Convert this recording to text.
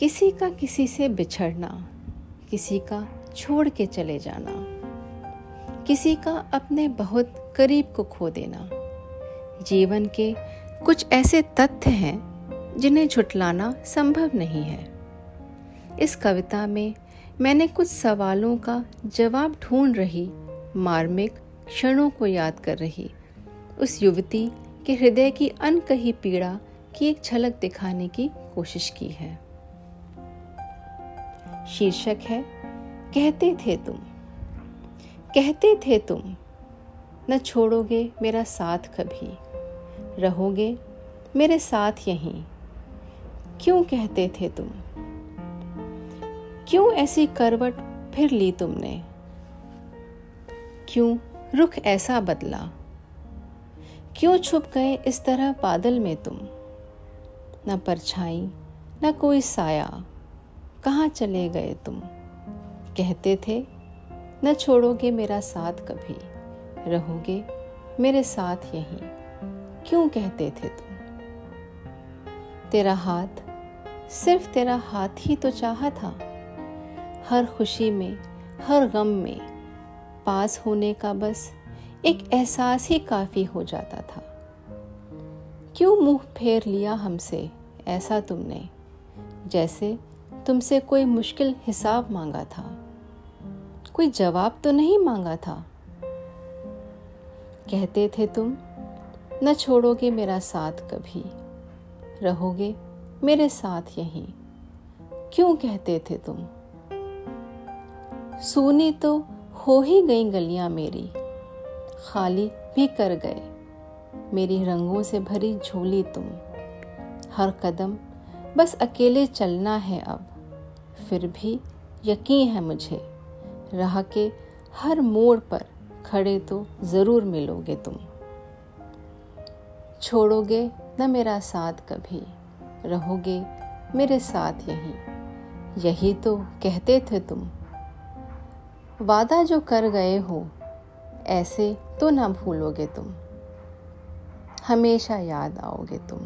किसी का किसी से बिछड़ना, किसी का छोड़ के चले जाना, किसी का अपने बहुत करीब को खो देना। जीवन के कुछ ऐसे तथ्य हैं जिन्हें झुटलाना संभव नहीं है। इस कविता में मैंने कुछ सवालों का जवाब ढूंढ रही मार्मिक क्षणों को याद कर रही, उस युवती के हृदय की अनकही पीड़ा की एक झलक दिखाने की कोशिश की है। शीर्षक है, कहते थे तुम। कहते थे तुम, न छोड़ोगे मेरा साथ कभी, रहोगे मेरे साथ यहीं। क्यों कहते थे तुम? क्यों ऐसी करवट फिर ली तुमने? क्यों रुख ऐसा बदला? क्यों छुप गए इस तरह बादल में तुम? न परछाई, न कोई साया कहाँ चले गए तुम? कहते थे, न छोड़ोगे मेरा साथ कभी, रहोगे मेरे साथ यहीं। क्यों कहते थे तुम? तेरा हाथ, सिर्फ़ तेरा हाथ ही तो चाहा था। हर खुशी में, हर गम में, पास होने का बस एक एहसास ही काफ़ी हो जाता था। क्यों मुँह फेर लिया हमसे, ऐसा तुमने? जैसे तुमसे कोई मुश्किल हिसाब मांगा था। कोई जवाब तो नहीं मांगा था। कहते थे तुम, न छोड़ोगे मेरा साथ कभी, रहोगे मेरे साथ यहीं। क्यों कहते थे तुम? सूनी तो हो ही गई गलियाँ मेरी, खाली भी कर गए। मेरी रंगों से भरी झोली तुम। हर कदम बस अकेले चलना है अब। फिर भी यकीन है मुझे, राह के हर मोड़ पर खड़े तो ज़रूर मिलोगे तुम। छोड़ोगे न मेरा साथ कभी, रहोगे मेरे साथ यहीं। यही तो कहते थे तुम। वादा जो कर गए हो, ऐसे तो ना भूलोगे तुम। हमेशा याद आओगे तुम।